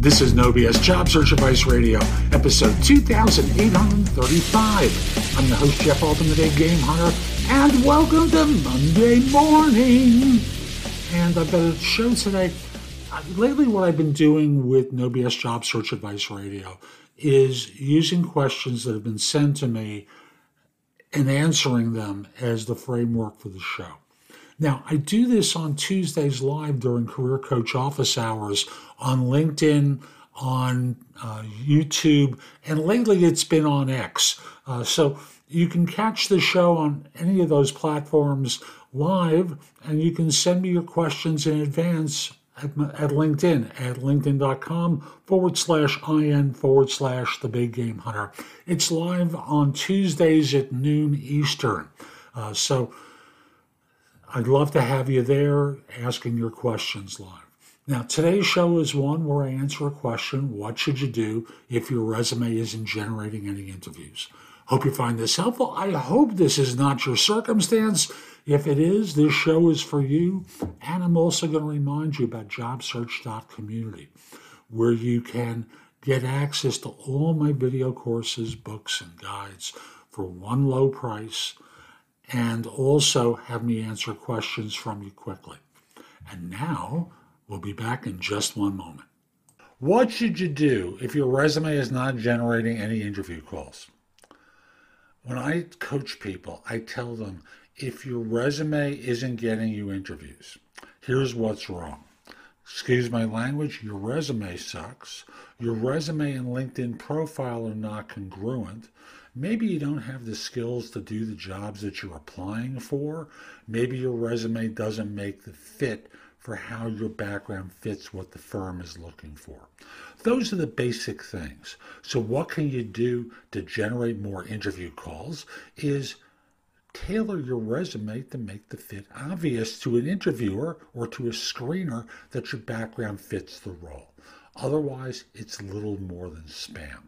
This is No BS Job Search Advice Radio, episode 2835. I'm the host, Jeff Altman, the Big Game Hunter, and welcome to Monday morning. And I've got a show today. Uh, lately, what I've been doing with No BS Job Search Advice Radio is using questions that have been sent to me and answering them as the framework for the show. Now, I do this on Tuesdays live during Career Coach office hours on LinkedIn, on uh, YouTube, and lately it's been on X. Uh, so you can catch the show on any of those platforms live, and you can send me your questions in advance at, at LinkedIn at linkedin.com forward slash in forward slash the big game hunter. It's live on Tuesdays at noon Eastern. Uh, so I'd love to have you there asking your questions live. Now, today's show is one where I answer a question What should you do if your resume isn't generating any interviews? Hope you find this helpful. I hope this is not your circumstance. If it is, this show is for you. And I'm also going to remind you about jobsearch.community, where you can get access to all my video courses, books, and guides for one low price and also have me answer questions from you quickly. And now we'll be back in just one moment. What should you do if your resume is not generating any interview calls? When I coach people, I tell them if your resume isn't getting you interviews, here's what's wrong. Excuse my language, your resume sucks. Your resume and LinkedIn profile are not congruent. Maybe you don't have the skills to do the jobs that you're applying for. Maybe your resume doesn't make the fit for how your background fits what the firm is looking for. Those are the basic things. So, what can you do to generate more interview calls? Is tailor your resume to make the fit obvious to an interviewer or to a screener that your background fits the role. Otherwise, it's little more than spam.